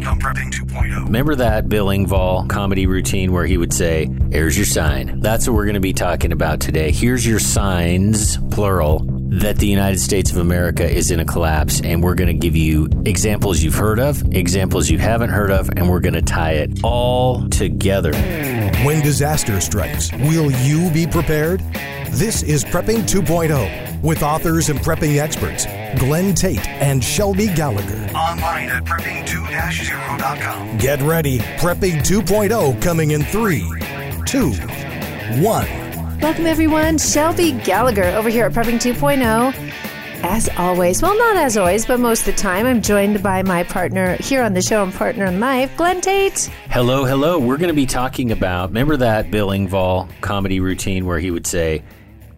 Prepping 2.0. Remember that Bill Engvall comedy routine where he would say, Here's your sign. That's what we're going to be talking about today. Here's your signs, plural, that the United States of America is in a collapse. And we're going to give you examples you've heard of, examples you haven't heard of, and we're going to tie it all together. When disaster strikes, will you be prepared? This is Prepping 2.0 with authors and prepping experts Glenn Tate and Shelby Gallagher. Online at prepping2-0.com. Get ready. Prepping 2.0 coming in 3, 2, 1. Welcome, everyone. Shelby Gallagher over here at Prepping 2.0. As always, well, not as always, but most of the time, I'm joined by my partner here on the show and partner in life, Glenn Tate. Hello, hello. We're going to be talking about, remember that Bill Engvall comedy routine where he would say,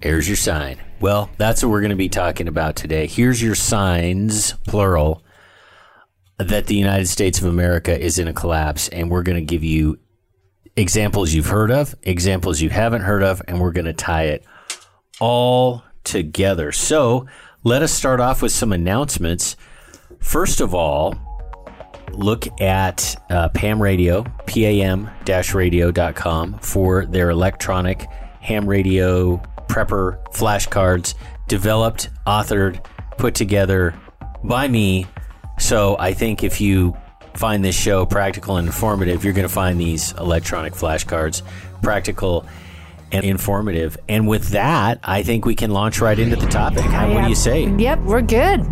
Here's your sign. Well, that's what we're going to be talking about today. Here's your signs, plural, that the United States of America is in a collapse. And we're going to give you examples you've heard of, examples you haven't heard of, and we're going to tie it all together. So let us start off with some announcements. First of all, look at uh, PAM Radio, pam radio.com, for their electronic ham radio prepper flashcards developed, authored, put together by me. So I think if you find this show practical and informative, you're going to find these electronic flashcards practical and informative. And with that, I think we can launch right into the topic. How, what do you say? Yep, we're good.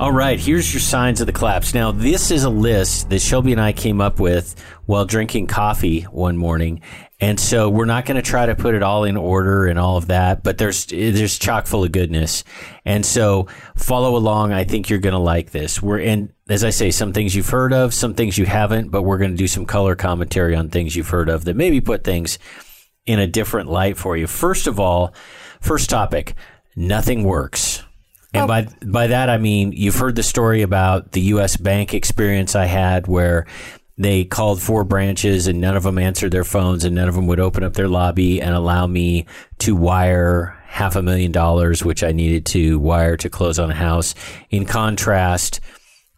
All right, here's your signs of the collapse. Now, this is a list that Shelby and I came up with while drinking coffee one morning. And so we're not going to try to put it all in order and all of that, but there's there's chock full of goodness. And so follow along. I think you're going to like this. We're in as I say, some things you've heard of, some things you haven't, but we're going to do some color commentary on things you've heard of that maybe put things in a different light for you. First of all, first topic, nothing works. And oh. by by that I mean you've heard the story about the US bank experience I had where they called four branches and none of them answered their phones and none of them would open up their lobby and allow me to wire half a million dollars, which I needed to wire to close on a house. In contrast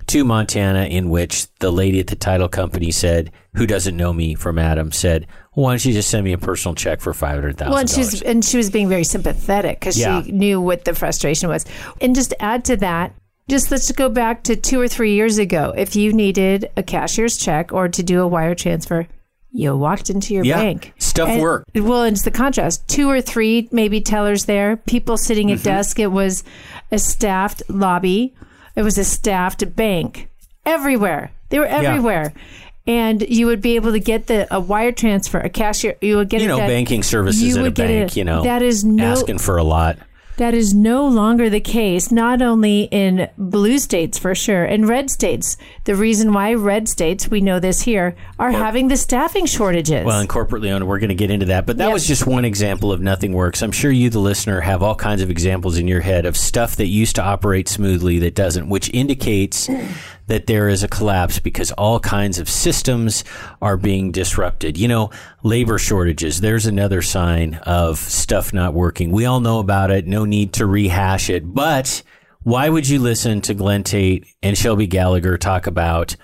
to Montana, in which the lady at the title company said, who doesn't know me from Adam, said, why don't you just send me a personal check for five hundred thousand? Well, and she's and she was being very sympathetic because yeah. she knew what the frustration was. And just add to that, just let's go back to two or three years ago. If you needed a cashier's check or to do a wire transfer, you walked into your yeah, bank. Stuff and, worked. Well, it's the contrast. Two or three maybe tellers there, people sitting at mm-hmm. desk. It was a staffed lobby. It was a staffed bank. Everywhere. They were everywhere. Yeah. And you would be able to get the a wire transfer, a cashier. You would get you know that, banking services at a bank. It, you know that is no, asking for a lot. That is no longer the case, not only in blue states for sure, in red states. The reason why red states, we know this here, are having the staffing shortages. Well, in corporately owned, we're going to get into that. But that yep. was just one example of nothing works. I'm sure you, the listener, have all kinds of examples in your head of stuff that used to operate smoothly that doesn't, which indicates that there is a collapse because all kinds of systems are being disrupted. You know, labor shortages, there's another sign of stuff not working. We all know about it. No need to rehash it. But why would you listen to Glenn Tate and Shelby Gallagher talk about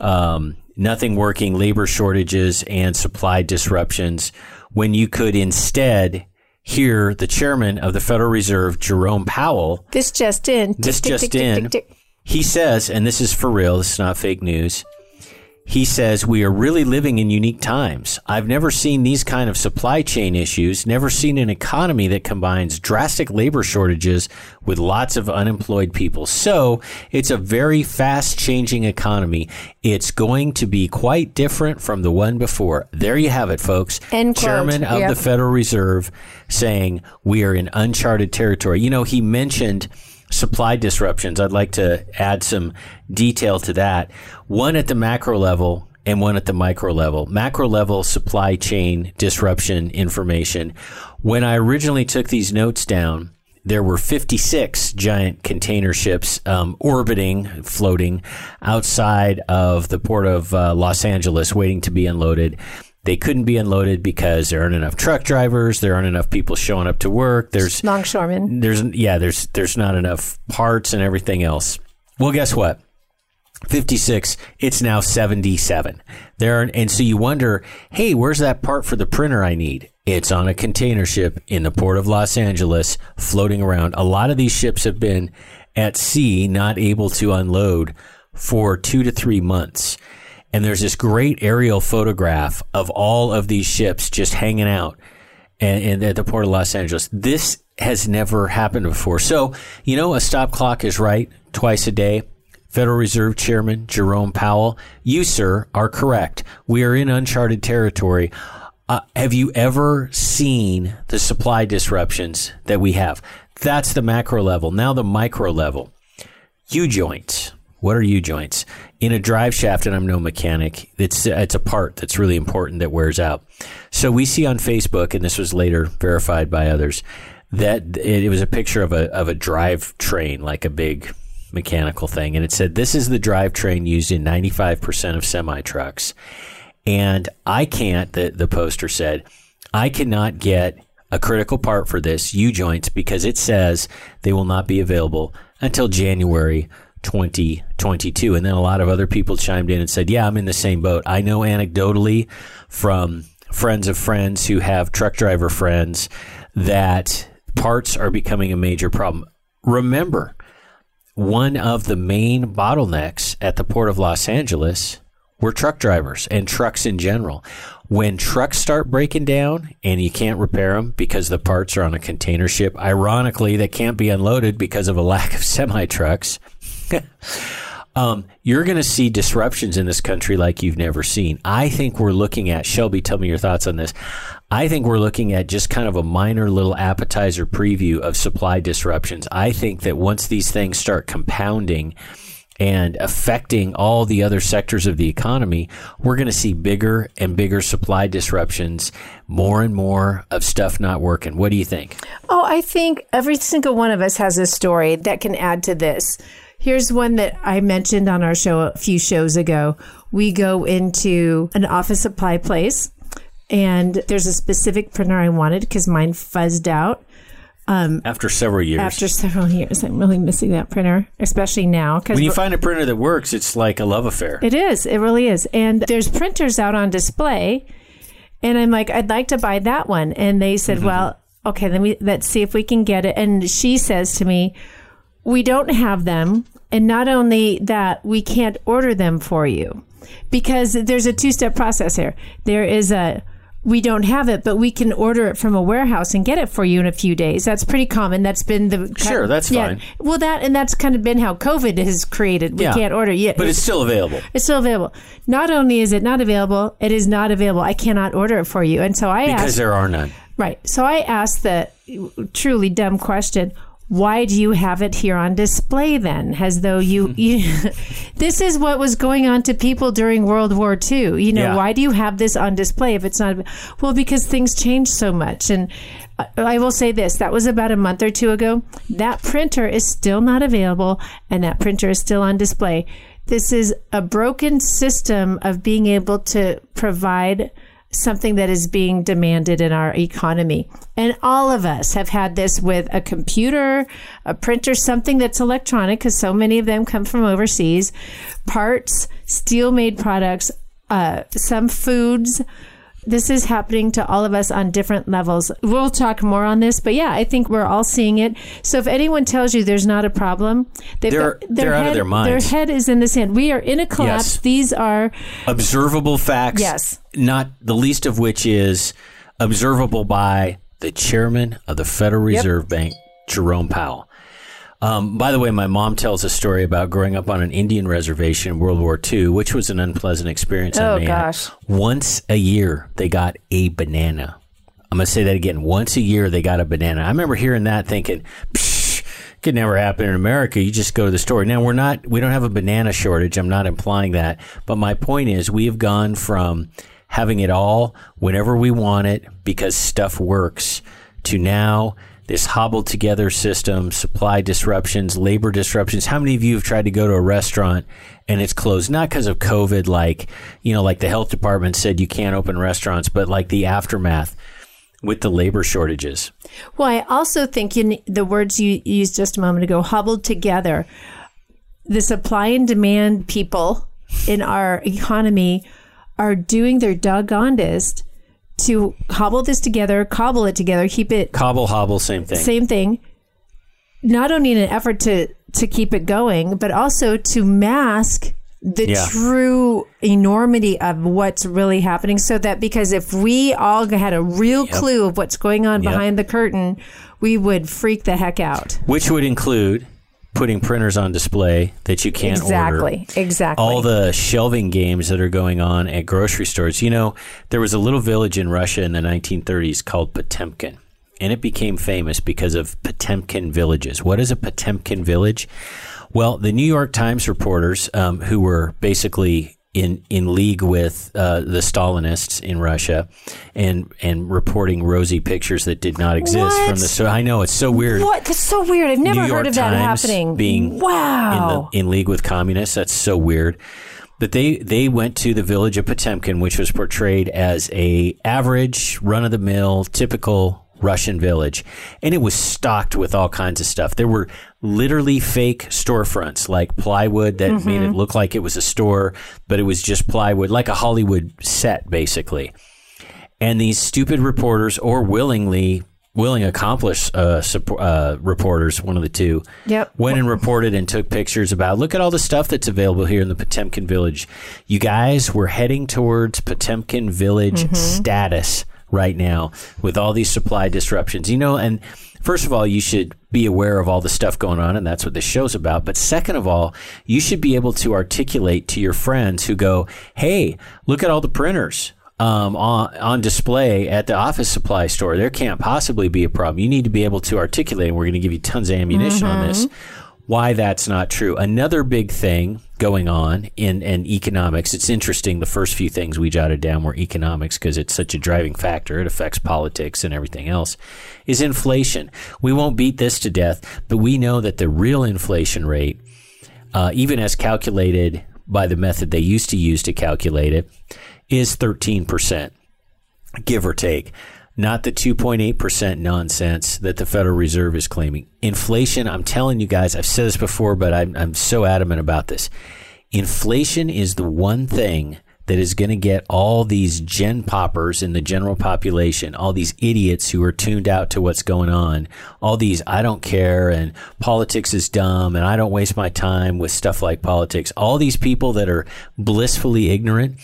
um, nothing working, labor shortages, and supply disruptions when you could instead hear the chairman of the Federal Reserve, Jerome Powell? This just in. This just in he says, and this is for real, this is not fake news. He says, We are really living in unique times. I've never seen these kind of supply chain issues, never seen an economy that combines drastic labor shortages with lots of unemployed people. So it's a very fast changing economy. It's going to be quite different from the one before. There you have it, folks. End Chairman quote. of yep. the Federal Reserve saying we are in uncharted territory. You know, he mentioned supply disruptions. I'd like to add some detail to that. One at the macro level and one at the micro level. Macro level supply chain disruption information. When I originally took these notes down, there were 56 giant container ships um, orbiting, floating outside of the port of uh, Los Angeles, waiting to be unloaded. They couldn't be unloaded because there aren't enough truck drivers. There aren't enough people showing up to work. There's longshoremen. There's yeah. There's there's not enough parts and everything else. Well, guess what? 56 it's now 77 there are, and so you wonder hey where's that part for the printer i need it's on a container ship in the port of los angeles floating around a lot of these ships have been at sea not able to unload for two to three months and there's this great aerial photograph of all of these ships just hanging out and, and at the port of los angeles this has never happened before so you know a stop clock is right twice a day Federal Reserve Chairman Jerome Powell, you, sir, are correct. We are in uncharted territory. Uh, have you ever seen the supply disruptions that we have? That's the macro level. Now, the micro level. U joints. What are U joints? In a drive shaft, and I'm no mechanic, it's, it's a part that's really important that wears out. So we see on Facebook, and this was later verified by others, that it, it was a picture of a, of a drive train, like a big mechanical thing, and it said this is the drivetrain used in 95% of semi trucks. And I can't, the, the poster said, I cannot get a critical part for this U joints because it says they will not be available until January 2022. And then a lot of other people chimed in and said, Yeah, I'm in the same boat. I know anecdotally from friends of friends who have truck driver friends that parts are becoming a major problem. Remember, one of the main bottlenecks at the port of Los Angeles were truck drivers and trucks in general. When trucks start breaking down and you can't repair them because the parts are on a container ship, ironically, they can't be unloaded because of a lack of semi trucks. um, you're going to see disruptions in this country like you've never seen. I think we're looking at, Shelby, tell me your thoughts on this. I think we're looking at just kind of a minor little appetizer preview of supply disruptions. I think that once these things start compounding, and affecting all the other sectors of the economy, we're going to see bigger and bigger supply disruptions, more and more of stuff not working. What do you think? Oh, I think every single one of us has a story that can add to this. Here's one that I mentioned on our show a few shows ago. We go into an office supply place and there's a specific printer I wanted because mine fuzzed out. Um, after several years. After several years, I'm really missing that printer, especially now. Cause When you find a printer that works, it's like a love affair. It is. It really is. And there's printers out on display, and I'm like, I'd like to buy that one. And they said, mm-hmm. Well, okay, let me let's see if we can get it. And she says to me, We don't have them, and not only that, we can't order them for you because there's a two step process here. There is a we don't have it, but we can order it from a warehouse and get it for you in a few days. That's pretty common. That's been the sure. That's yeah. fine. Well, that and that's kind of been how COVID has created. We yeah. can't order yet, but it's, it's still available. It's still available. Not only is it not available, it is not available. I cannot order it for you. And so I because asked, there are none. Right. So I asked the truly dumb question why do you have it here on display then? As though you, you this is what was going on to people during world war ii you know yeah. why do you have this on display if it's not well because things change so much. And I will say this that was about a month or two ago. That printer is still not available and that printer is still on display. This is a broken system of being able to provide something that is being demanded in our economy. And all of us have had this with a computer, a printer, something that's electronic, because so many of them come from overseas, parts, steel made products, uh, some foods. This is happening to all of us on different levels. We'll talk more on this, but yeah, I think we're all seeing it. So if anyone tells you there's not a problem, they've they're, got, their they're head, out of their minds. Their head is in the sand. We are in a collapse. Yes. These are observable facts. Yes not the least of which is observable by the chairman of the Federal Reserve yep. Bank, Jerome Powell. Um, by the way, my mom tells a story about growing up on an Indian reservation in World War II, which was an unpleasant experience. Oh, gosh. Once a year, they got a banana. I'm going to say that again. Once a year, they got a banana. I remember hearing that thinking, Psh, could never happen in America. You just go to the store. Now, we're not, we don't have a banana shortage. I'm not implying that. But my point is, we have gone from having it all whenever we want it because stuff works to now this hobbled together system, supply disruptions, labor disruptions. How many of you have tried to go to a restaurant and it's closed? Not because of COVID, like, you know, like the health department said you can't open restaurants, but like the aftermath with the labor shortages. Well, I also think in the words you used just a moment ago, hobbled together. the supply and demand people in our economy are doing their doggonedest to hobble this together, cobble it together, keep it Cobble hobble, same thing. same thing. Not only in an effort to to keep it going, but also to mask the Yeah. true enormity of what's really happening. So that because if we all had a real clue of what's going on Yep. behind the curtain, we would freak the heck out. Which would include putting printers on display that you can't order. Exactly. Exactly. all the shelving games that are going on at grocery stores. You know, there was a little village in Russia in the 1930s called Potemkin, and it became famous because of Potemkin villages. What is a Potemkin village? Well, the New York Times reporters, um, who were basically in in league with uh, the Stalinists in Russia, and and reporting rosy pictures that did not exist What? from the. So I know it's so weird. what? That's so weird. I've never heard of that happening. being wow. in, the, in league with communists. That's so weird. But they they went to the village of Potemkin, which was portrayed as a average, run of the mill, typical Russian village, and it was stocked with all kinds of stuff. There were literally fake storefronts, like plywood that made it look like it was a store, but it was just plywood, like a Hollywood set, basically. And these stupid reporters or willingly willing accomplice uh, support, uh, reporters one of the two Yep. went and reported and took pictures about look at all the stuff that's available here in the potemkin village. You guys we're heading towards potemkin village status right now with all these supply disruptions you know and first of all you should be aware of all the stuff going on and that's what this show's about but second of all you should be able to articulate to your friends who go hey look at all the printers um, on, on display at the office supply store. There can't possibly be a problem. You need to be able to articulate, and we're going to give you tons of ammunition on this, why that's not true. Another big thing going on in, in economics, it's interesting. The first few things we jotted down were economics because it's such a driving factor. It affects politics and everything else, is inflation. We won't beat this to death, but we know that the real inflation rate uh, even as calculated by the method they used to use to calculate it, is 13%, give or take. Not the 2.8% nonsense that the Federal Reserve is claiming. Inflation, I'm telling you guys, I've said this before, but I'm, I'm so adamant about this. Inflation is the one thing that is going to get all these gen poppers in the general population, all these idiots who are tuned out to what's going on, all these I don't care and politics is dumb and I don't waste my time with stuff like politics, all these people that are blissfully ignorant,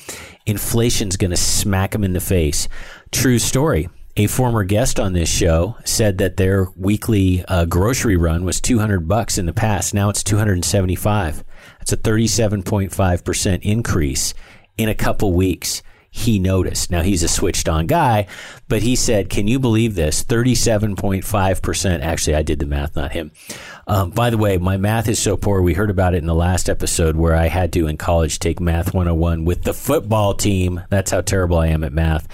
inflation's going to smack them in the face. True story. A former guest on this show said that their weekly uh, grocery run was 200 bucks in the past. Now it's 275. That's a 37.5% increase in a couple weeks. He noticed. Now he's a switched on guy, but he said, Can you believe this? 37.5%. Actually, I did the math, not him. Um, by the way, my math is so poor. We heard about it in the last episode where I had to in college take Math 101 with the football team. That's how terrible I am at math.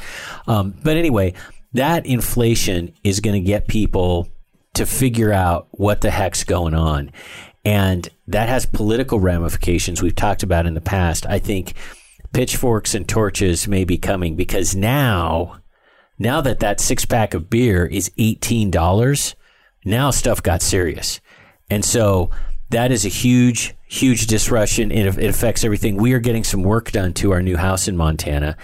Um, but anyway, that inflation is going to get people to figure out what the heck's going on. And that has political ramifications we've talked about in the past. I think pitchforks and torches may be coming because now, now that that six pack of beer is $18, now stuff got serious. And so that is a huge, huge disruption. It, it affects everything. We are getting some work done to our new house in Montana.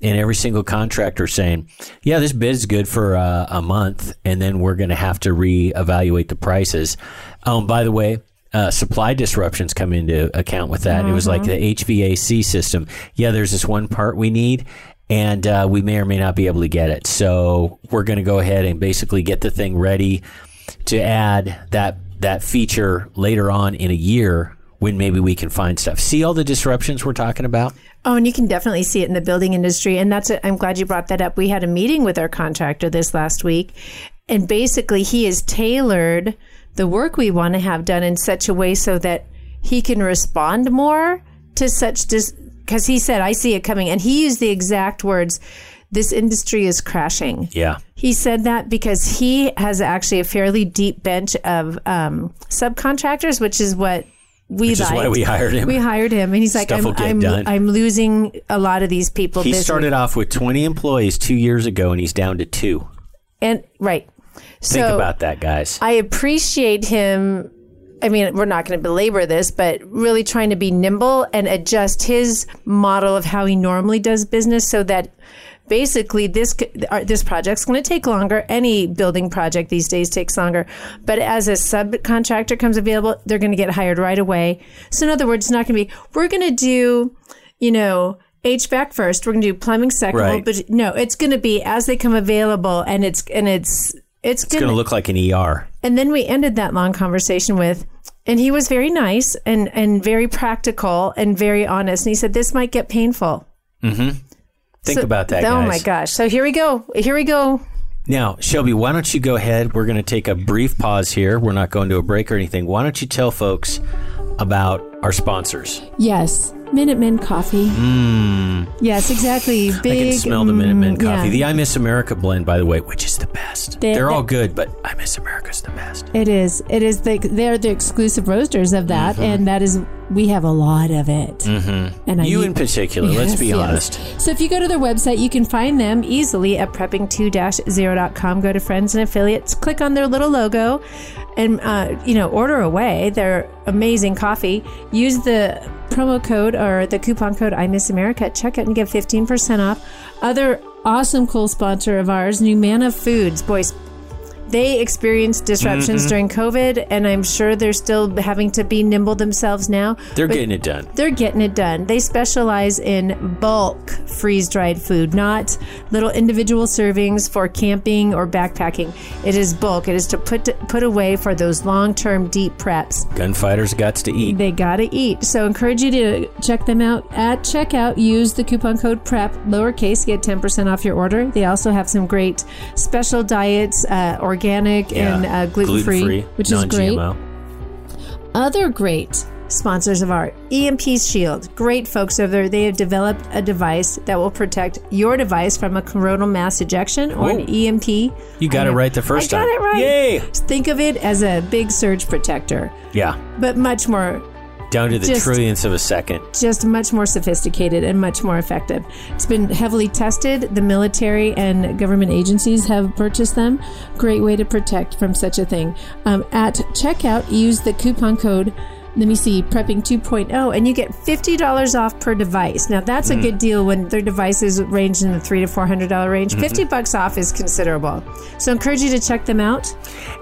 And every single contractor saying, yeah, this bid is good for uh, a month, and then we're going to have to reevaluate the prices. Um, by the way, uh, supply disruptions come into account with that. It was like the HVAC system. Yeah, there's this one part we need, and uh, we may or may not be able to get it. So we're going to go ahead and basically get the thing ready to add that that feature later on in a year when maybe we can find stuff. See all the disruptions we're talking about? Oh, and you can definitely see it in the building industry. And that's, i I'm glad you brought that up. We had a meeting with our contractor this last week. And basically, he has tailored the work we want to have done in such a way so that he can respond more to such dis. Because he said, I see it coming. And he used the exact words this industry is crashing. Yeah. He said that because he has actually a fairly deep bench of um, subcontractors, which is what we Which is why we hired him. We hired him, and he's like, Stuff I'm, I'm, done. I'm losing a lot of these people. He started off with 20 employees two years ago, and he's down to two. and right. Think about that, guys. I appreciate him I mean, we're not going to belabor this, but really trying to be nimble and adjust his model of how he normally does business so that basically this uh, this project's going to take longer. Any building project these days takes longer, but as a subcontractor comes available, they're going to get hired right away. So in other words, it's not going to be we're going to do, you know. HVAC first. We're going to do plumbing second. Right. But no, it's going to be as they come available, and it's and it's it's, It's going to look like an ER. and then we ended that long conversation with, and he was very nice and, and very practical and very honest. And he said, This might get painful. Think So- about that, oh guys. Oh guys. my gosh. So here we go. Here we go. Now, Shelby, why don't you go ahead? We're going to take a brief pause here. We're not going to a break or anything. Why don't you tell folks about our sponsors? Yes. Minutemen coffee. Yes, exactly. Big. I can smell the Minutemen mm, coffee. yeah. The I Miss America blend, by the way, which is the best. They- They're all good, but I Miss America's the best. It is. It is. The, they're the exclusive roasters of that, Mm-hmm. and that is. We have a lot of it. Mm-hmm. And I You need- in particular, let's be yes. honest. So if you go to their website, you can find them easily at prepping2-0.com. Go to friends and affiliates, click on their little logo, and uh, you know order away their amazing coffee. Use the promo code or the coupon code I Miss America at checkout and get fifteen percent off. Other awesome, cool sponsor of ours, NuManna Foods, boys. They experienced disruptions Mm-hmm. during COVID, and I'm sure they're still having to be nimble themselves now. They're getting it done. they're getting it done. They specialize in bulk freeze dried food, not little individual servings for camping or backpacking. It is bulk. It is to put put away for those long term deep preps. Gunfighters guts to eat. They gotta eat. So encourage you to check them out at checkout. Use the coupon code PREP lowercase get ten percent off your order. They also have some great special diets, uh, organic and uh, gluten free, which is great other great sponsors of our EMP Shield. Great folks over there. They have developed a device that will protect your device from a coronal mass ejection or an EMP. You got I it right the first I got it right. Yay! Think of it as a big surge protector, Yeah. but much more Down to the Just- trillionths of a second. just much more sophisticated and much more effective. It's been heavily tested. The military and government agencies have purchased them. Great way to protect from such a thing. Um, at checkout, use the coupon code. Let me see, prepping 2.0, and you get $50 off per device. Now, that's a hmm. good deal when their devices range in the three to $400 range. Mm-hmm. 50 bucks off is considerable. So, I encourage you to check them out.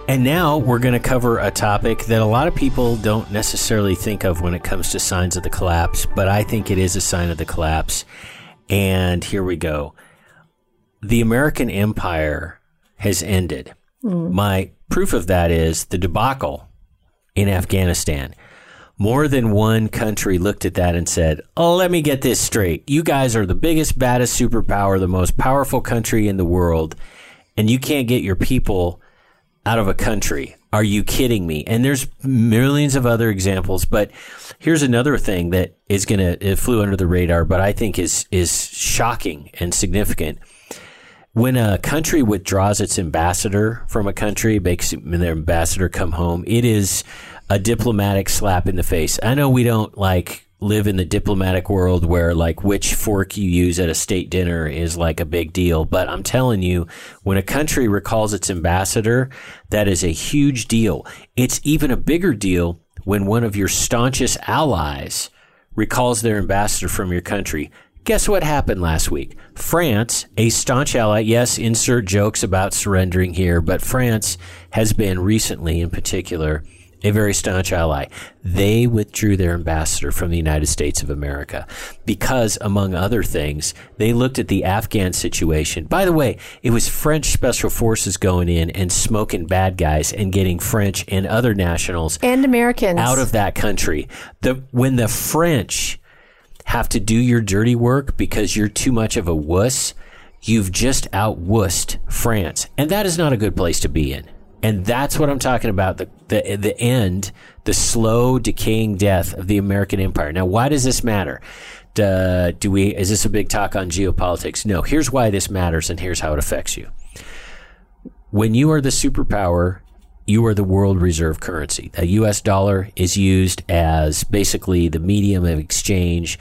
And now we're going to cover a topic that a lot of people don't necessarily think of when it comes to signs of the collapse, but I think it is a sign of the collapse. And here we go. The American Empire has ended. Hmm. My proof of that is the debacle in Afghanistan. More than one country looked at that and said, Oh, let me get this straight. You guys are the biggest, baddest superpower, the most powerful country in the world, and you can't get your people out of a country. Are you kidding me? And there's millions of other examples, but here's another thing that is going to it flew under the radar, but I think is is shocking and significant. When a country withdraws its ambassador from a country, makes their ambassador come home, it is a diplomatic slap in the face. I know we don't like live in the diplomatic world where like which fork you use at a state dinner is like a big deal, but I'm telling you, when a country recalls its ambassador, that is a huge deal. It's even a bigger deal when one of your staunchest allies recalls their ambassador from your country. Guess what happened last week? France, a staunch ally, yes, insert jokes about surrendering here, but France has been recently, in particular, a very staunch ally. They withdrew their ambassador from the United States of America because, among other things, they looked at the Afghan situation. By the way, it was French special forces going in and smoking bad guys and getting French and other nationals And Americans. out of that country. The when the French have to do your dirty work because you're too much of a wuss, you've just out wussed France, and that is not a good place to be in. And that's what I'm talking about the the the end, the slow decaying death of the American empire. Now, why does this matter? Do, do we is this a big talk on geopolitics? No. Here's why this matters, and here's how it affects you when you are the superpower, you are the world reserve currency. The US dollar is used as basically the medium of exchange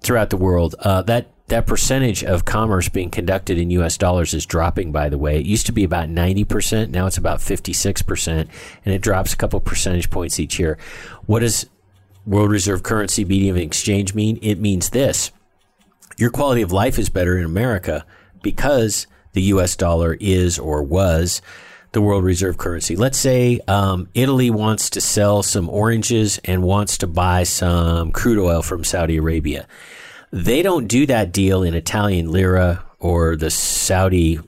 throughout the world. Uh, that that percentage of commerce being conducted in US dollars is dropping, by the way. It used to be about 90%. Now it's about 56%, and it drops a couple percentage points each year. What does world reserve currency medium of exchange mean? It means this your quality of life is better in America because the US dollar is or was the world reserve currency. Let's say um, Italy wants to sell some oranges and wants to buy some crude oil from Saudi Arabia. They don't do that deal in Italian lira or the Saudi.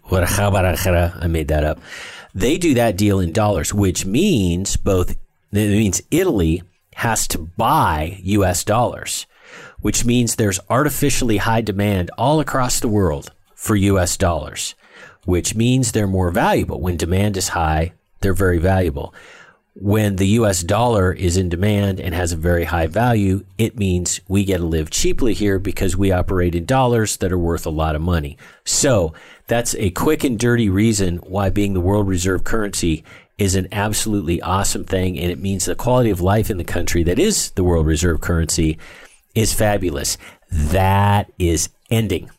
I made that up. They do that deal in dollars, which means both. It means Italy has to buy U.S. dollars, which means there's artificially high demand all across the world for U.S. dollars which means they're more valuable. When demand is high, they're very valuable. When the US dollar is in demand and has a very high value, it means we get to live cheaply here because we operate in dollars that are worth a lot of money. So that's a quick and dirty reason why being the world reserve currency is an absolutely awesome thing. And it means the quality of life in the country that is the world reserve currency is fabulous. That is ending.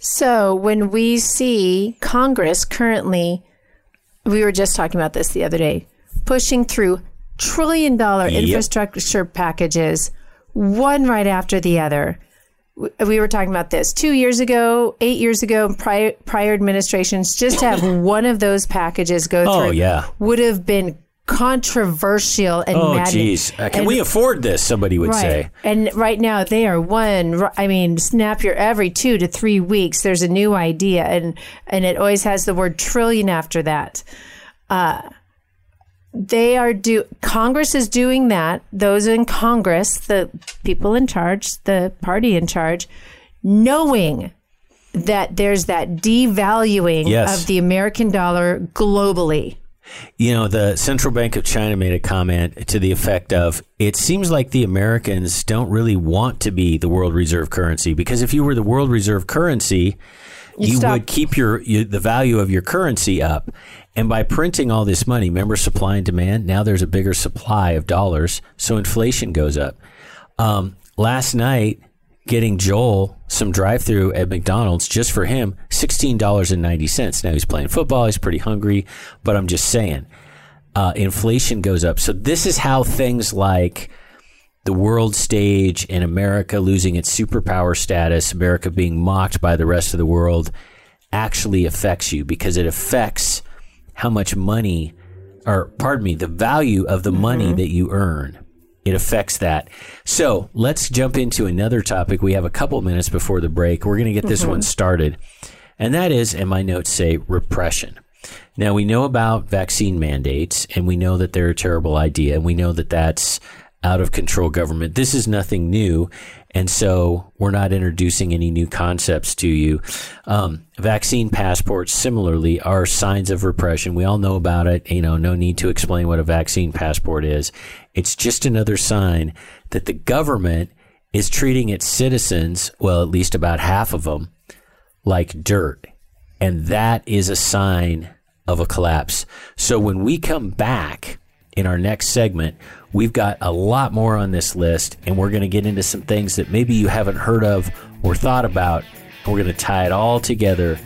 So when we see Congress currently, we were just talking about this the other day, pushing through trillion dollar yep. infrastructure packages, one right after the other. We were talking about this two years ago, eight years ago, prior, prior administrations. Just to have one of those packages go oh, through yeah. would have been controversial and oh jeez uh, can and, we afford this somebody would right. say and right now they are one i mean snap your every two to three weeks there's a new idea and and it always has the word trillion after that uh, they are do congress is doing that those in congress the people in charge the party in charge knowing that there's that devaluing yes. of the american dollar globally you know, the Central Bank of China made a comment to the effect of it seems like the Americans don't really want to be the world reserve currency because if you were the world reserve currency, you, you would keep your, your, the value of your currency up. And by printing all this money, remember supply and demand, now there's a bigger supply of dollars, so inflation goes up. Um, last night, getting Joel some drive through at McDonald's just for him, $16.90. Now he's playing football, he's pretty hungry, but I'm just saying, uh, inflation goes up. So this is how things like the world stage and America losing its superpower status, America being mocked by the rest of the world, actually affects you because it affects how much money, or pardon me, the value of the money mm-hmm. that you earn it affects that. So let's jump into another topic. We have a couple minutes before the break. We're going to get this mm-hmm. one started. And that is, and my notes say, repression. Now, we know about vaccine mandates, and we know that they're a terrible idea, and we know that that's out of control government. This is nothing new. And so we're not introducing any new concepts to you. Um, vaccine passports, similarly, are signs of repression. We all know about it. You know, no need to explain what a vaccine passport is. It's just another sign that the government is treating its citizens, well, at least about half of them, like dirt. And that is a sign of a collapse. So when we come back in our next segment, We've got a lot more on this list, and we're going to get into some things that maybe you haven't heard of or thought about. we're going to tie it all together.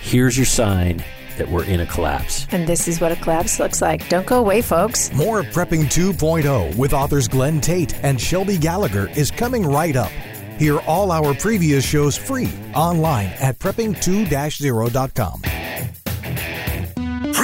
Here's your sign that we're in a collapse. And this is what a collapse looks like. Don't go away, folks. More of Prepping 2.0 with authors Glenn Tate and Shelby Gallagher is coming right up. Hear all our previous shows free online at prepping2-0.com.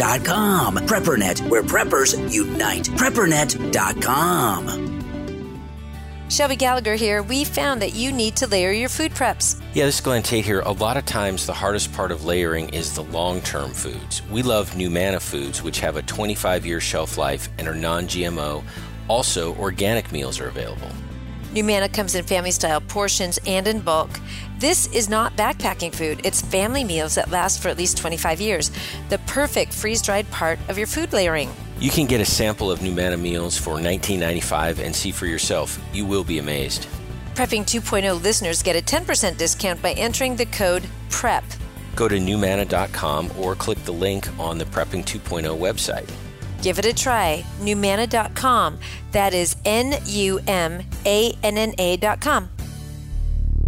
PrepperNet.com. PrepperNet, where preppers unite. PrepperNet.com. Shelby Gallagher here. We found that you need to layer your food preps. Yeah, this is Glenn Tate here. A lot of times, the hardest part of layering is the long term foods. We love NuManna foods, which have a 25 year shelf life and are non GMO. Also, organic meals are available. NuManna comes in family style portions and in bulk. This is not backpacking food, it's family meals that last for at least 25 years. The perfect freeze dried part of your food layering. You can get a sample of NuManna meals for $19.95 and see for yourself. You will be amazed. Prepping 2.0 listeners get a 10% discount by entering the code PREP. Go to numanna.com or click the link on the Prepping 2.0 website. Give it a try. Numanna.com. That is N U M A N N A.com.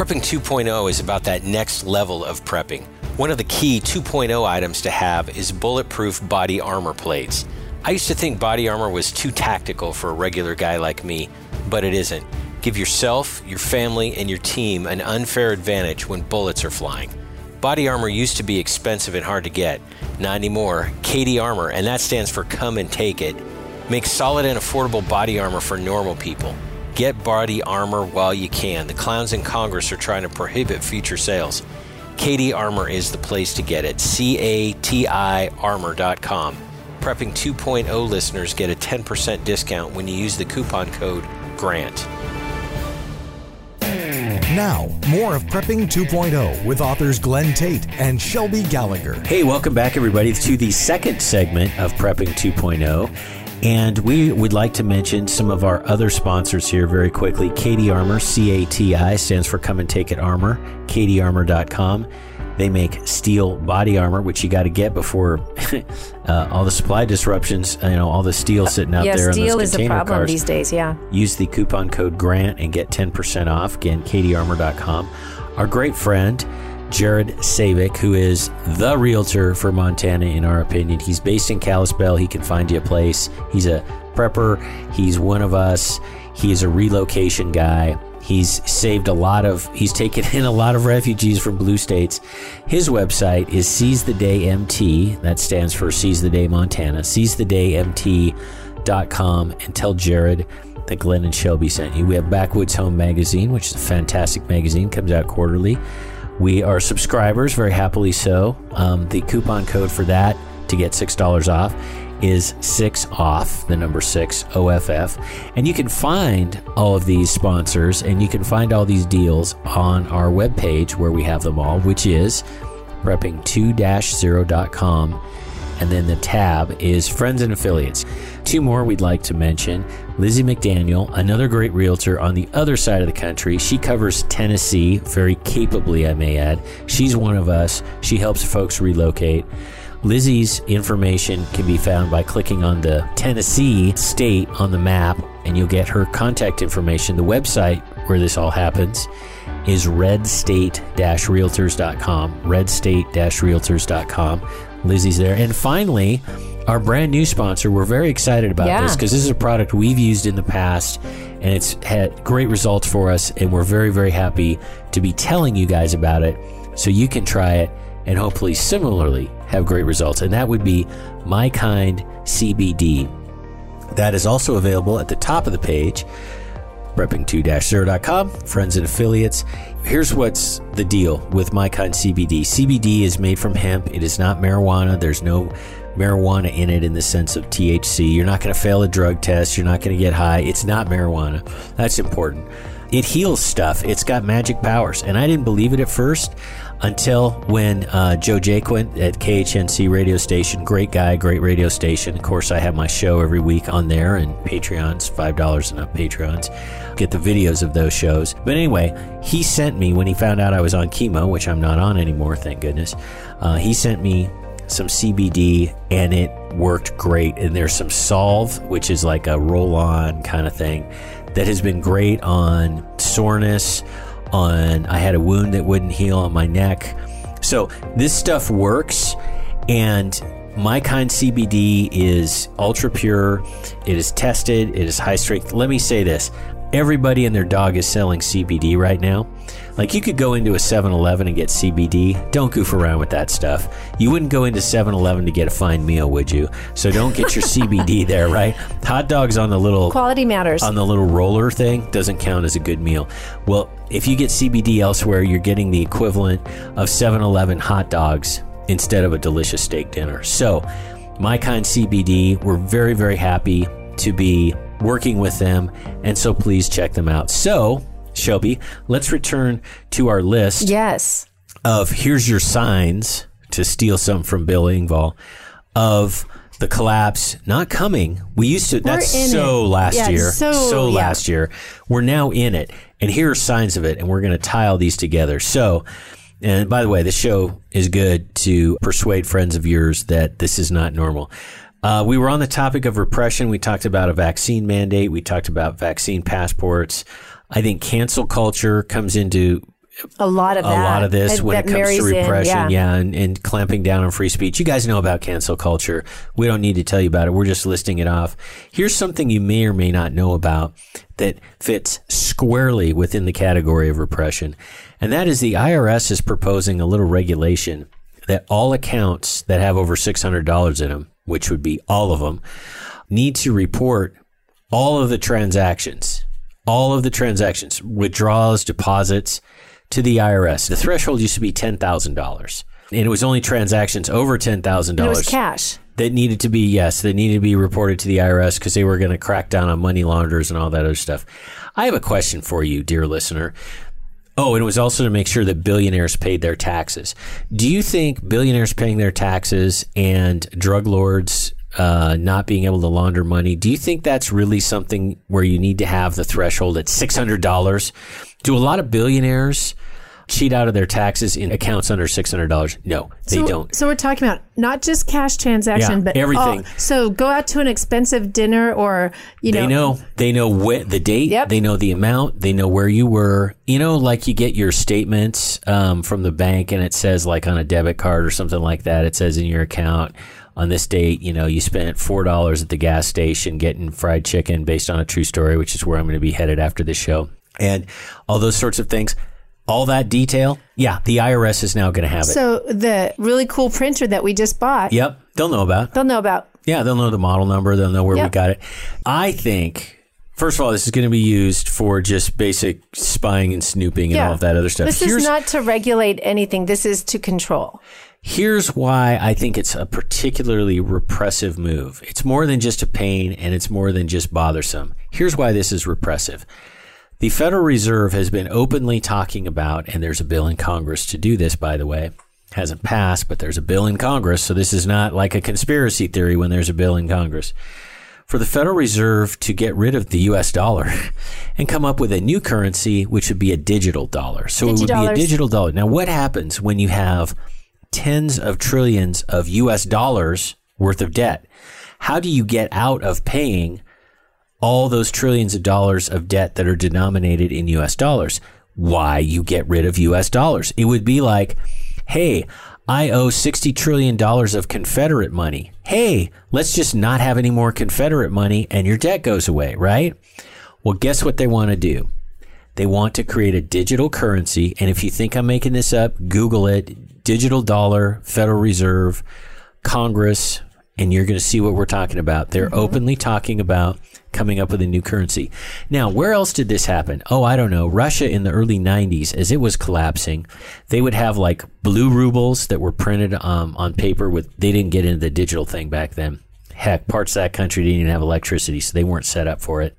Prepping 2.0 is about that next level of prepping. One of the key 2.0 items to have is bulletproof body armor plates. I used to think body armor was too tactical for a regular guy like me, but it isn't. Give yourself, your family, and your team an unfair advantage when bullets are flying. Body armor used to be expensive and hard to get. Not anymore. CATI Armor, and that stands for Come and Take It, makes solid and affordable body armor for normal people. Get body armor while you can. The clowns in Congress are trying to prohibit future sales. CATI Armor is the place to get it. C A T I armor.com. Prepping 2.0 listeners get a 10% discount when you use the coupon code GRANT. Now, more of Prepping 2.0 with authors Glenn Tate and Shelby Gallagher. Hey, welcome back, everybody, to the second segment of Prepping 2.0. And we would like to mention some of our other sponsors here very quickly. CATI Armor, C A T I, stands for Come and Take It Armor, catiarmor.com. They make steel body armor, which you got to get before uh, all the supply disruptions. You know, all the steel sitting out yeah, there. steel on those is a container problem cars. these days, yeah. Use the coupon code GRANT and get 10% off. Again, catiarmor.com. Our great friend, Jared Savick, who is the realtor for Montana, in our opinion. He's based in Kalispell. He can find you a place. He's a prepper. He's one of us. He is a relocation guy. He's saved a lot of, he's taken in a lot of refugees from blue states. His website is Seize the Day MT. That stands for Seize the Day Montana. Seize the Day MT.com and tell Jared that Glenn and Shelby sent you. We have Backwoods Home Magazine, which is a fantastic magazine, comes out quarterly. We are subscribers, very happily so. Um, the coupon code for that to get $6 off is 6 off, the number 6, OFF. And you can find all of these sponsors and you can find all these deals on our webpage where we have them all, which is prepping2-0.com. And then the tab is Friends and Affiliates. Two more we'd like to mention Lizzie McDaniel, another great realtor on the other side of the country. She covers Tennessee very capably, I may add. She's one of us. She helps folks relocate. Lizzie's information can be found by clicking on the Tennessee state on the map, and you'll get her contact information. The website where this all happens is redstate-realtors.com. Redstate-realtors.com. Lizzie's there. And finally, our brand new sponsor, we're very excited about Yeah. this because this is a product we've used in the past and it's had great results for us. And we're very, very happy to be telling you guys about it so you can try it and hopefully similarly have great results. And that would be My Kind CBD. That is also available at the top of the page, prepping2-0.com, friends and affiliates. Here's what's the deal with My Kind CBD. CBD is made from hemp. It is not marijuana. There's no marijuana in it in the sense of THC. You're not going to fail a drug test. You're not going to get high. It's not marijuana. That's important. It heals stuff. It's got magic powers. And I didn't believe it at first until when uh, Joe Jaquint at KHNC radio station, great guy, great radio station. Of course, I have my show every week on there and Patreons, $5 and up Patreons. Get the videos of those shows. But anyway, he sent me, when he found out I was on chemo, which I'm not on anymore, thank goodness, uh, he sent me some CBD and it worked great. And there's some Solve, which is like a roll on kind of thing, that has been great on soreness on I had a wound that wouldn't heal on my neck. So this stuff works and my kind CBD is ultra pure. It is tested. It is high strength. Let me say this. Everybody and their dog is selling CBD right now. Like you could go into a 7-Eleven and get CBD. Don't goof around with that stuff. You wouldn't go into 7-Eleven to get a fine meal, would you? So don't get your CBD there, right? Hot dogs on the little Quality matters. on the little roller thing doesn't count as a good meal. Well, if you get CBD elsewhere, you're getting the equivalent of 7-Eleven hot dogs instead of a delicious steak dinner. So, my kind CBD, we're very very happy to be working with them, and so please check them out. So, Shelby, let's return to our list yes. of here's your signs to steal some from Bill Engvall of the collapse not coming. We used to that's so it. last Yeah, year. so- yeah. last year. We're now in it. And here are signs of it and we're going to tie all these together. So and by the way, this show is good to persuade friends of yours that this is not normal. Uh, we were on the topic of repression. We talked about a vaccine mandate. We talked about vaccine passports. I think cancel culture comes into A lot of a that. lot of this when it comes to in, repression, yeah. and, and clamping down on free speech. You guys know about cancel culture. We don't need to tell you about it. We're just listing it off. Here's something you may or may not know about that fits squarely within the category of repression, and that is the IRS is proposing a little regulation that all accounts that have over six hundred dollars in them, which would be all of them, need to report all of the transactions, all of the transactions, withdrawals, deposits to the IRS. The threshold used to be $10,000. And it was only transactions over $10,000 And it was cash. that needed to be, yes, that needed to be reported to the IRS because they were going to crack down on money launderers and all that other stuff. I have a question for you, dear listener. Oh, and it was also to make sure that billionaires paid their taxes. Do you think billionaires paying their taxes and drug lords uh, not being able to launder money, do you think that's really something where you need to have the threshold at $600? Do a lot of billionaires cheat out of their taxes in accounts under $600? No, they so, don't. So we're talking about not just cash transaction, Yeah, but everything. all- so go out to an expensive dinner, or you They know, know. They know what the date. Yep. They know the amount. They know where you were. You know, like you get your statements um, from the bank, and it says like on a debit card or something like that. It says in your account on this date, you know, you spent four dollars at the gas station getting fried chicken, based on a true story, which is where I'm going to be headed after this show, and all those sorts of things. All that detail, yeah, the IRS is now going to have it. So the really cool printer that we just bought, yep, they'll know about. they'll know about. Yeah, they'll know the model number. They'll know where we got it. I think, first of all, this is going to be used for just basic spying and snooping and Yeah. all of that other stuff. This here's, is not to regulate anything. This is to control. Here's why I think it's a particularly repressive move. It's more than just a pain and it's more than just bothersome. Here's why this is repressive. The Federal Reserve has been openly talking about, and there's a bill in Congress to do this, by the way. Hasn't passed, but there's a bill in Congress, so this is not like a conspiracy theory when there's a bill in Congress. For the Federal Reserve to get rid of the US dollar and come up with a new currency, which would be a digital dollar. So it would be a digital dollar. Now, what happens when you have tens of trillions of US dollars worth of debt? How do you get out of paying all those trillions of dollars of debt that are denominated in US dollars. Why you get rid of US dollars. It would be like, hey, I owe $60 trillion of Confederate money. Hey, let's just not have any more Confederate money and your debt goes away, right? Well, guess what they want to do? They want to create a digital currency. And if you think I'm making this up, Google it digital dollar, Federal Reserve, Congress, and you're going to see what we're talking about. They're openly talking about coming up with a new currency. Now, where else did this happen? Oh, I don't know. Russia in the early 90s, as it was collapsing, they would have like blue rubles that were printed um, on paper with, they didn't get into the digital thing back then. Heck, parts of that country didn't even have electricity, so they weren't set up for it.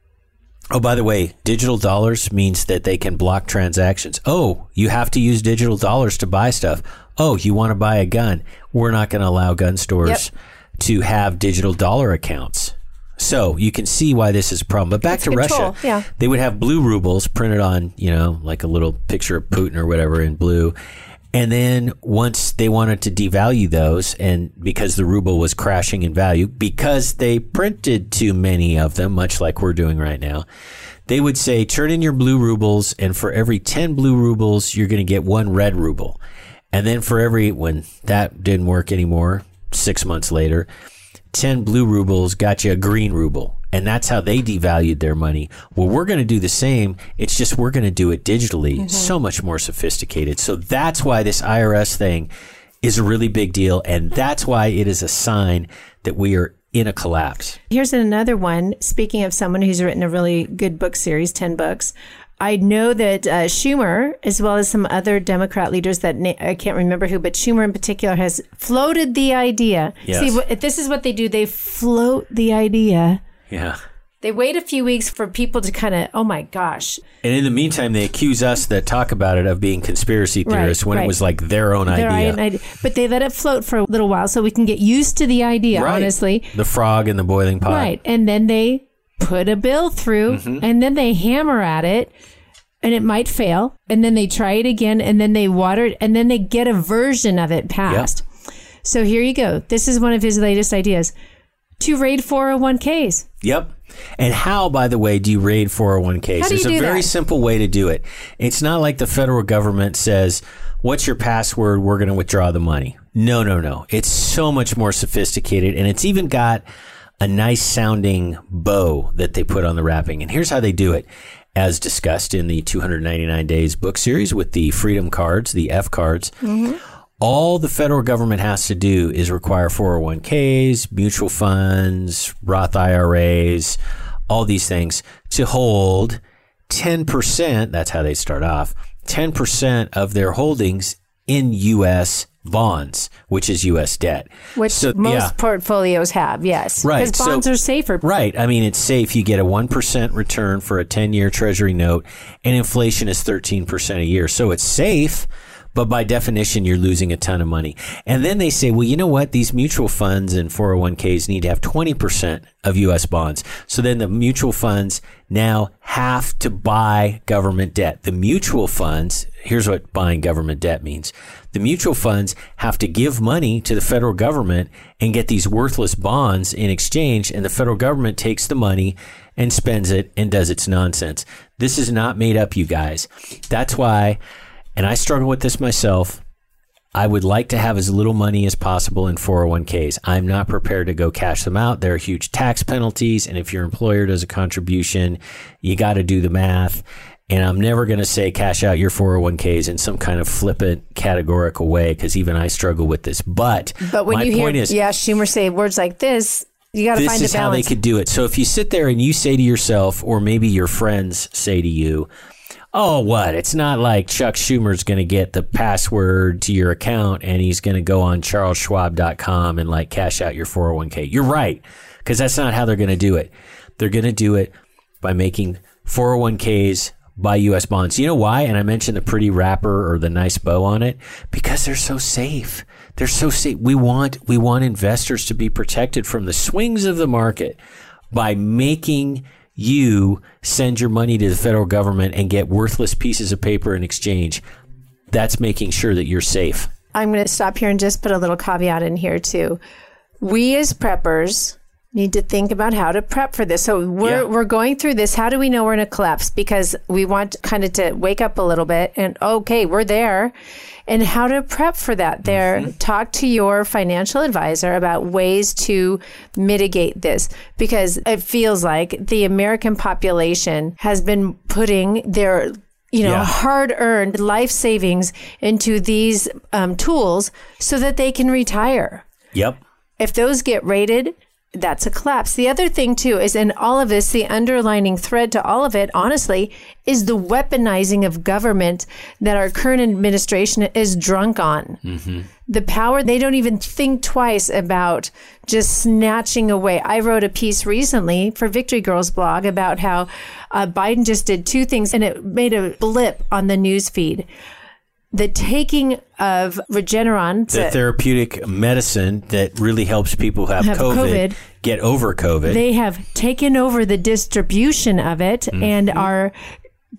Oh, by the way, digital dollars means that they can block transactions. Oh, you have to use digital dollars to buy stuff. Oh, you want to buy a gun. We're not going to allow gun stores Yep. to have digital dollar accounts. So you can see why this is a problem. But back to control, Russia, yeah. they would have blue rubles printed on, you know, like a little picture of Putin or whatever in blue. And then once they wanted to devalue those, and because the ruble was crashing in value, because they printed too many of them, much like we're doing right now, they would say, turn in your blue rubles, and for every 10 blue rubles, you're going to get one red ruble. And then for every, when that didn't work anymore, six months later, 10 blue rubles got you a green ruble. And that's how they devalued their money. Well, we're going to do the same. It's just we're going to do it digitally, so much more sophisticated. So that's why this IRS thing is a really big deal. And that's why it is a sign that we are in a collapse. Here's another one. Speaking of someone who's written a really good book series, 10 books. I know that uh, Schumer, as well as some other Democrat leaders that na- I can't remember who, but Schumer in particular has floated the idea. Yes. See, wh- this is what they do. They float the idea. Yeah. They wait a few weeks for people to kind of, oh my gosh, And in the meantime, they accuse us that talk about it of being conspiracy Right, theorists when right. it was like their own their idea. idea. But they let it float for a little while so we can get used to the idea, Right. honestly. The frog in the boiling pot. Right. And then they put a bill through Mm-hmm. and then they hammer at it and it might fail. And then they try it again and then they water it and then they get a version of it passed. So here you go. This is one of his latest ideas to raid 401ks. Yep. And how, by the way, do you raid 401ks? How do There's you a very that? simple way to do it. It's not like the federal government says, What's your password? We're going to withdraw the money. No, no, no. It's so much more sophisticated. And it's even got a nice sounding bow that they put on the wrapping. And here's how they do it. As discussed in the 299 Days book series with the Freedom Cards, the F cards, mm-hmm. All the federal government has to do is require 401ks, mutual funds, Roth IRAs, all these things to hold 10%, that's how they start off, 10% of their holdings in U.S. bonds, which is U.S. debt. Which So, most yeah. portfolios have, yes. Right, Because so- bonds are safer. Right. I mean, it's safe. You get a 1% return for a 10 year treasury note, and inflation is 13% a year. So it's safe, but by definition, you're losing a ton of money. And then they say, well, you know what? These mutual funds and 401ks need to have 20% of U.S. bonds. So then the mutual funds now have to buy government debt. The mutual funds, here's what buying government debt means. The mutual funds have to give money to the federal government and get these worthless bonds in exchange, and the federal government takes the money and spends it and does its nonsense. This is not made up, you guys. That's why, and I struggle with this myself. I would like to have as little money as possible in 401ks. I'm not prepared to go cash them out. There are huge tax penalties. And if your employer does a contribution, you got to do the math. And I'm never going to say cash out your 401ks in some kind of flippant, categorical way because even I struggle with this. But, But when my you hear, is, yeah, Schumer say words like this, you got to find a balance. this is how they could do it. So if you sit there and you say to yourself, or maybe your friends say to you, "Oh, what? It's not like Chuck Schumer's going to get the password to your account and he's going to go on charlesschwab.com and like cash out your 401k." You're right, because that's not how they're going to do it. They're going to do it by making 401ks buy U.S. bonds. You know why? And I mentioned the pretty wrapper or the nice bow on it because they're so safe. They're so safe. We want we want investors to be protected from the swings of the market by making you send your money to the federal government and get worthless pieces of paper in exchange. That's making sure that you're safe. I'm going to stop here and just put a little caveat in here too. We as preppers need to think about how to prep for this. So we're Yeah. we're going through this. How do we know we're in a collapse? Because we want kind of to wake up a little bit and okay, we're there. And how to prep for that. There, talk to your financial advisor about ways to mitigate this because it feels like the American population has been putting their you know, Yeah. hard earned life savings into these um, tools so that they can retire. Yep. if those get rated, that's a collapse. The other thing too is in all of this, the underlining thread to all of it, honestly, is the weaponizing of government that our current administration is drunk on. The power, they don't even think twice about just snatching away. I wrote a piece recently for Victory Girls blog about how uh, Biden just did two things and it made a blip on the news feed. The taking of Regeneron, The therapeutic medicine that really helps people who have, Have COVID, COVID. get over COVID. they have taken over the distribution of it mm-hmm. and are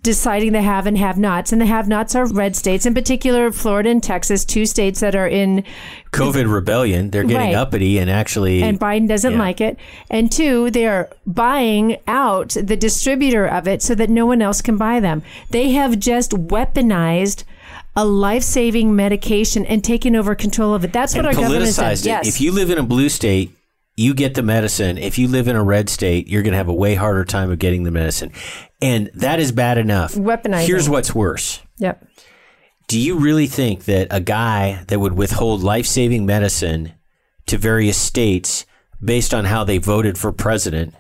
deciding the have and have nots. And the have nots are red states, in particular Florida and Texas, two states that are in, COVID rebellion. They're getting Right. uppity and actually. and Biden doesn't Yeah. like it. And two, they are buying out the distributor of it so that no one else can buy them. They have just weaponized a life saving medication and taking over control of it. That's what and our government said. politicized it. Yes. If you live in a blue state, you get the medicine. If you live in a red state, you're going to have a way harder time of getting the medicine. And that is bad enough. Weaponizing. Here's what's worse. yep. Do you really think that a guy that would withhold life saving medicine to various states based on how they voted for president,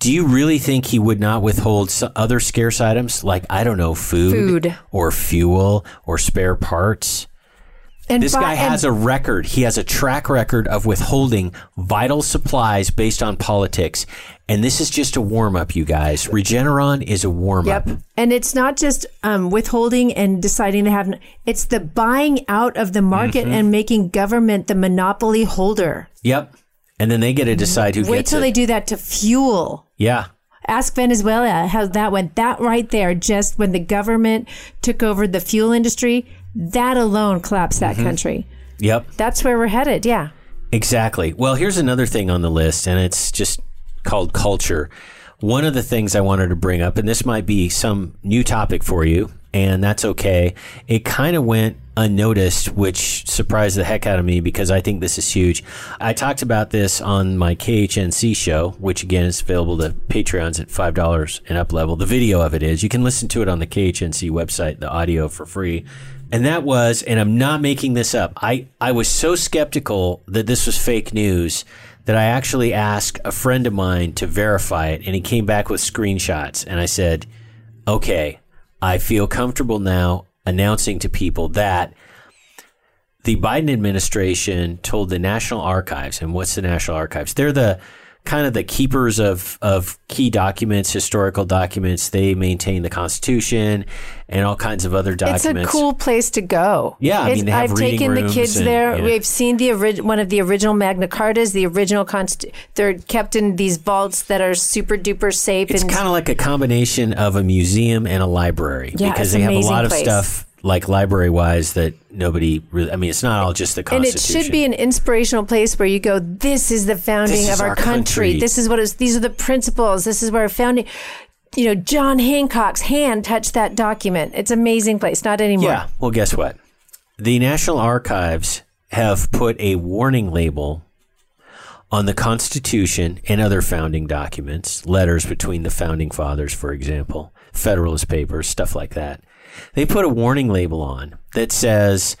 do you really think he would not withhold other scarce items like, I don't know, food, Food. or fuel or spare parts? And This Bi- guy has a record. He has a track record of withholding vital supplies based on politics. And this is just a warm up, you guys. Regeneron is a warm up. Yep. And it's not just um, withholding and deciding to have, it's the buying out of the market Mm-hmm. and making government the monopoly holder. Yep. And then they get to decide who Wait gets till it. they do that to fuel. yeah. Ask Venezuela how that went. That right there, just when the government took over the fuel industry, that alone collapsed Mm-hmm. that country. Yep. That's where we're headed. Yeah. Exactly. Well, here's another thing on the list, and it's just called culture. One of the things I wanted to bring up, and this might be some new topic for you, and that's okay. It kind of went unnoticed, which surprised the heck out of me because I think this is huge. I talked about this on my KHNC show, which again is available to Patreons at $5 and up level. The video of it is. You can listen to it on the KHNC website, the audio for free. And that was, and I'm not making this up. I, I was so skeptical that this was fake news that I actually asked a friend of mine to verify it, and he came back with screenshots. And I said, okay, I feel comfortable now announcing to people that the Biden administration told the National Archives, and what's the National Archives? They're the kind of the keepers of, of key documents, historical documents. They maintain the Constitution and all kinds of other documents. It's a cool place to go. Yeah, I mean, I've taken the kids and- there. yeah. We've seen the ori- one of the original Magna Cartas, the original const. They're kept in these vaults that are super duper safe. It's kind of like a combination of a museum and a library Yeah, because they have a lot of place. stuff like library wise that nobody really. I mean, it's not all just the Constitution. and it Constitution. should be an inspirational place where you go. This is the founding This is of our, our country. country." This is what is. These are the principles. This is where our founding. You know, John Hancock's hand touched that document. It's an amazing place. Not anymore. Yeah. Well, guess what? The National Archives have put a warning label on the Constitution and other founding documents, letters between the founding fathers, for example, Federalist Papers, stuff like that. They put a warning label on that says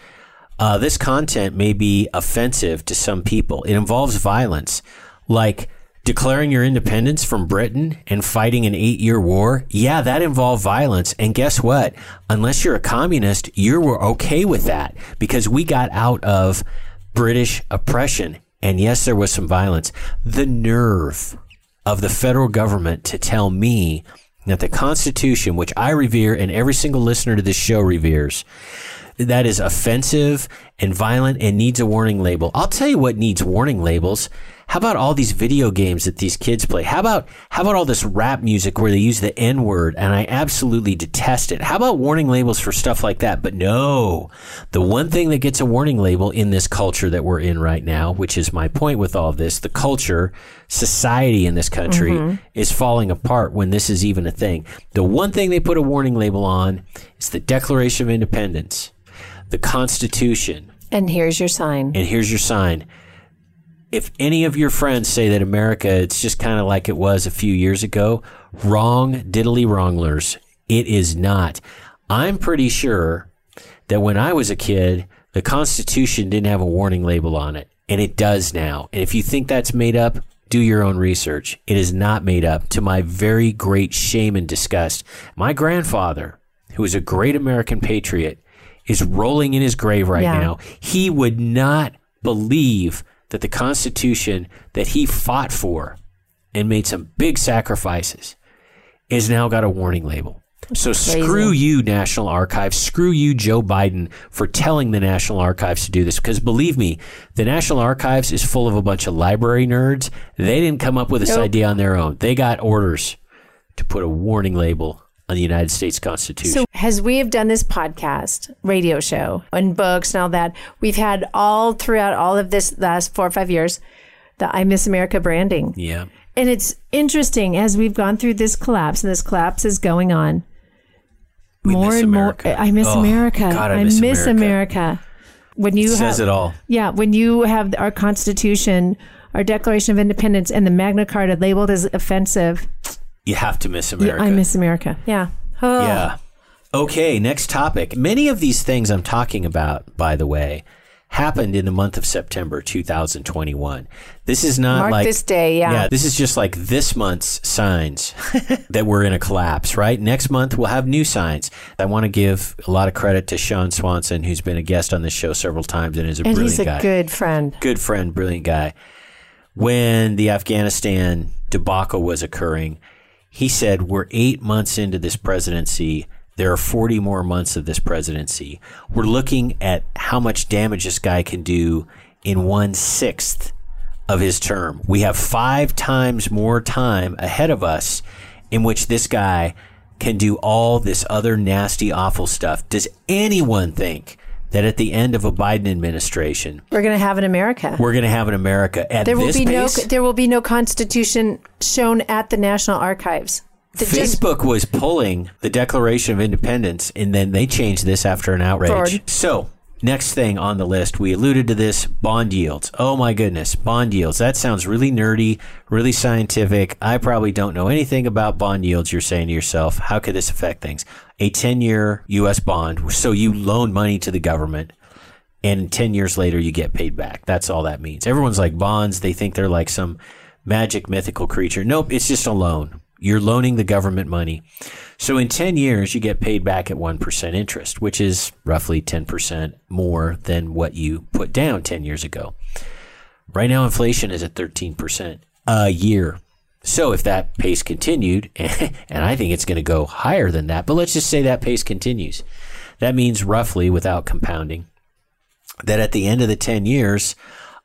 uh, this content may be offensive to some people. It involves violence, like declaring your independence from Britain and fighting an eight year war. Yeah, that involved violence. And guess what? Unless you're a communist, you were okay with that because we got out of British oppression. And yes, there was some violence. The nerve of the federal government to tell me that the Constitution, which I revere and every single listener to this show reveres, that is offensive and violent and needs a warning label. I'll tell you what needs warning labels. How about all these video games that these kids play? How about how about all this rap music where they use the N word and I absolutely detest it? How about warning labels for stuff like that? But no. The one thing that gets a warning label in this culture that we're in right now, which is my point with all of this, the culture, society in this country mm-hmm. is falling apart when this is even a thing. The one thing they put a warning label on is the Declaration of Independence the Constitution, And here's your sign. and here's your sign. If any of your friends say that America, it's just kind of like it was a few years ago, wrong, diddly wronglers. It is not. I'm pretty sure that when I was a kid, the Constitution didn't have a warning label on it. And it does now. And if you think that's made up, do your own research. It is not made up to my very great shame and disgust. My grandfather, who was a great American patriot, is rolling in his grave right Yeah. now. He would not believe that the Constitution that he fought for and made some big sacrifices is now got a warning label. So screw you, National Archives. Screw you, Joe Biden, for telling the National Archives to do this. Because believe me, the National Archives is full of a bunch of library nerds. They didn't come up with this Nope. idea on their own. They got orders to put a warning label on the United States Constitution. So, as we have done this podcast, radio show, and books and all that, we've had all throughout all of this last four or five years the I Miss America branding. yeah. And it's interesting as we've gone through this collapse, and this collapse is going on. We more miss and America. more, I miss Oh, America. God, I miss America. America. When you Says have, it all. yeah, when you have our Constitution, our Declaration of Independence, and the Magna Carta labeled as offensive, You have to miss America. I miss America. Yeah. Oh. Yeah. Okay, next topic. Many of these things I'm talking about, by the way, happened in the month of September 2021. This is not Mark like this day, yeah. Yeah, this is just like this month's signs that we're in a collapse, right? Next month we'll have new signs. I want to give a lot of credit to Sean Swanson, who's been a guest on this show several times and is a And brilliant he's a guy good friend. good friend, brilliant guy. When the Afghanistan debacle was occurring, he said, We're eight months into this presidency. There are 40 more months of this presidency. We're looking at how much damage this guy can do in one sixth of his term. We have five times more time ahead of us in which this guy can do all this other nasty, awful stuff. Does anyone think that at the end of a Biden administration, We're going to have an America. we're going to have an America at there will this be pace. no there will be no constitution shown at the National Archives. The- just- Facebook was pulling the Declaration of Independence, and then they changed this after an outrage. Forward. So, next thing on the list, we alluded to this bond yields. Oh my goodness, bond yields. That sounds really nerdy, really scientific. I probably don't know anything about bond yields. You're saying to yourself, how could this affect things? A 10 year U.S. bond. So, you loan money to the government. And 10 years later, you get paid back. That's all that means. Everyone's like bonds. They think they're like some magic mythical creature. Nope, it's just a loan. You're loaning the government money. So in 10 years, you get paid back at 1% interest, which is roughly 10% more than what you put down 10 years ago. Right now, inflation is at 13% a year. So if that pace continued, and I think it's going to go higher than that, but let's just say that pace continues. That means roughly, without compounding, that at the end of the 10 years,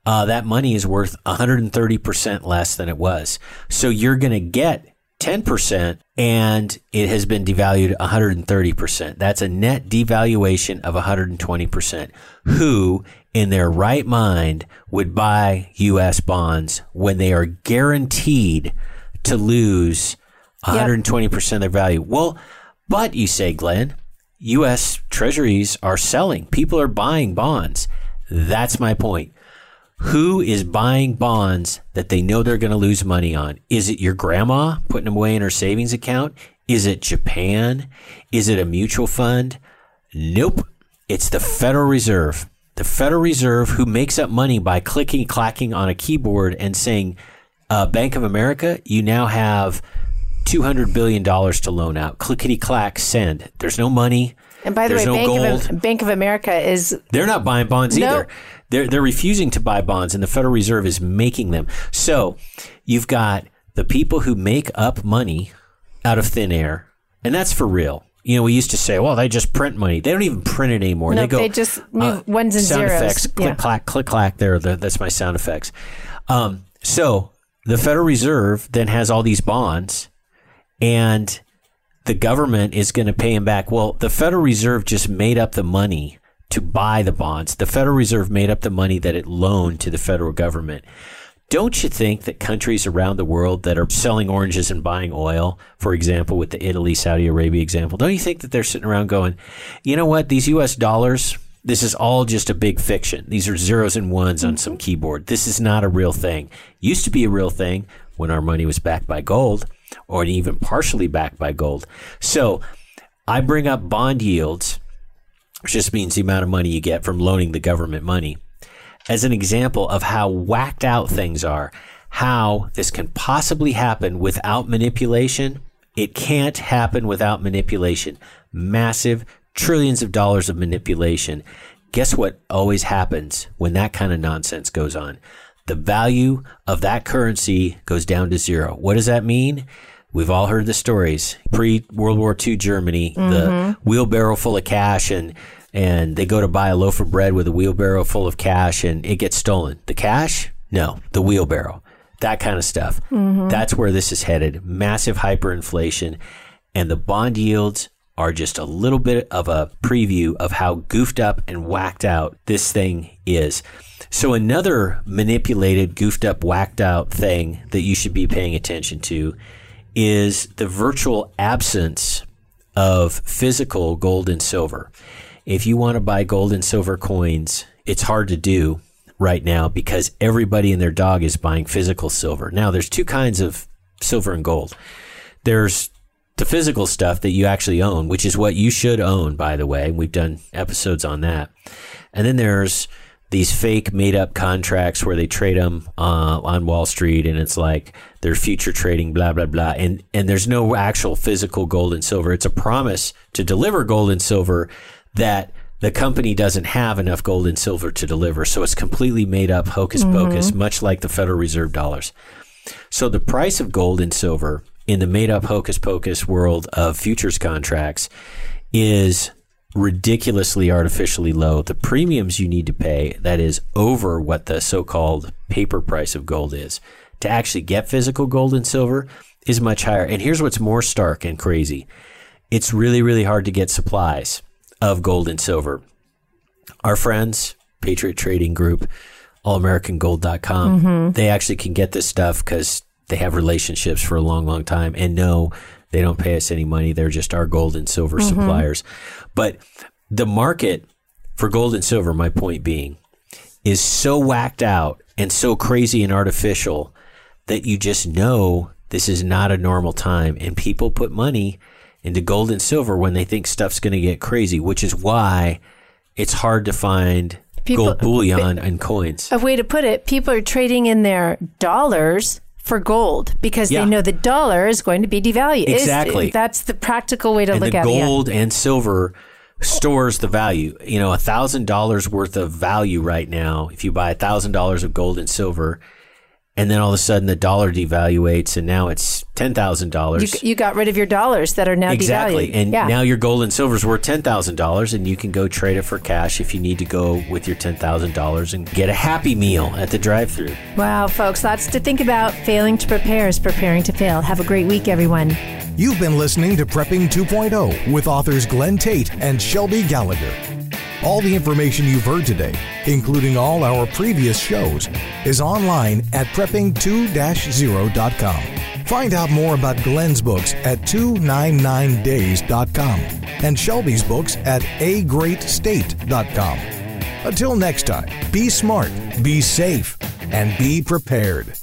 uh, that money is worth 130% less than it was. So you're going to get 10% and it has been devalued 130%. That's a net devaluation of 120%. Who in their right mind would buy US bonds when they are guaranteed to lose 120% of their value? Well, but you say, Glenn, U.S. treasuries are selling. People are buying bonds. That's my point. Who is buying bonds that they know they're going to lose money on? Is it your grandma putting them away in her savings account? Is it Japan? Is it a mutual fund? Nope. It's the Federal Reserve. The Federal Reserve, who makes up money by clicking, clacking on a keyboard and saying, uh, Bank of America, you now have $200 billion to loan out. Clickety clack, send. There's no money. and by the There's way, no Bank of, Bank of America is They're not buying bonds No. either. They're they're refusing to buy bonds, and the Federal Reserve is making them. So you've got the people who make up money out of thin air, and that's for real. You know, we used to say, "Well, they just print money." They don't even print it anymore. No, they go. uh, they just move ones and sound zeros. effects. Click Yeah. clack, click clack. There, the, that's my sound effects. Um, so the Federal Reserve then has all these bonds, and the government is going to pay him back. Well, the Federal Reserve just made up the money to buy the bonds. The Federal Reserve made up the money that it loaned to the federal government. Don't you think that countries around the world that are selling oranges and buying oil, for example, with the Italy, Saudi Arabia example, don't you think that they're sitting around going, you know what, these US dollars, this is all just a big fiction. These are zeros and ones on some keyboard. This is not a real thing. Used to be a real thing when our money was backed by gold or even partially backed by gold. So I bring up bond yields, which just means the amount of money you get from loaning the government money. as an example of how whacked out things are, how this can possibly happen without manipulation. It can't happen without manipulation. Massive trillions of dollars of manipulation. Guess what always happens when that kind of nonsense goes on? The value of that currency goes down to zero. What does that mean? We've all heard the stories. Pre World War II Germany, mm-hmm. the wheelbarrow full of cash and and they go to buy a loaf of bread with a wheelbarrow full of cash and it gets stolen. The cash? No, the wheelbarrow. That kind of stuff. Mm-hmm. That's where this is headed. Massive hyperinflation and the bond yields are just a little bit of a preview of how goofed up and whacked out this thing is. So another manipulated, goofed up, whacked out thing that you should be paying attention to is the virtual absence of physical gold and silver. If you want to buy gold and silver coins, it's hard to do right now because everybody and their dog is buying physical silver. Now, there's two kinds of silver and gold. There's the physical stuff that you actually own, which is what you should own, by the way. We've done episodes on that. And then there's these fake made up contracts where they trade them uh, on Wall Street and it's like they're future trading, blah, blah, blah. And, and there's no actual physical gold and silver. It's a promise to deliver gold and silver that the company doesn't have enough gold and silver to deliver. So it's completely made up hocus pocus, mm-hmm. much like the Federal Reserve dollars. So the price of gold and silver in the made up hocus pocus world of futures contracts is ridiculously artificially low. The premiums you need to pay, that is over what the so called paper price of gold is, to actually get physical gold and silver is much higher. And here's what's more stark and crazy it's really, really hard to get supplies of gold and silver. Our friends, Patriot Trading Group, allamericangold.com, mm-hmm. they actually can get this stuff because they have relationships for a long, long time. And no, they don't pay us any money. They're just our gold and silver mm-hmm. suppliers. But the market for gold and silver, my point being, is so whacked out and so crazy and artificial that you just know this is not a normal time. And people put money into gold and silver when they think stuff's going to get crazy, which is why it's hard to find people, gold bullion and coins. A way to put it, people are trading in their dollars for gold because yeah. they know the dollar is going to be devalued. Exactly. It's, that's the practical way to and look at it. Gold and silver stores the value. You know, a thousand dollars worth of value right now. If you buy a thousand dollars of gold and silver, and then all of a sudden the dollar devaluates and now it's ten thousand dollars. You, got rid of your dollars that are now exactly, devalued. and yeah. now your gold and silver is worth ten thousand dollars, and you can go trade it for cash if you need to go with your ten thousand dollars and get a happy meal at the drive-through. Wow, folks, lots to think about. Failing to prepare is preparing to fail. Have a great week, everyone. You've been listening to Prepping 2.0 with authors Glenn Tate and Shelby Gallagher. All the information you've heard today, including all our previous shows, is online at prepping2-0.com. Find out more about Glenn's books at 299days.com and Shelby's books at agreatstate.com. Until next time, be smart, be safe, and be prepared.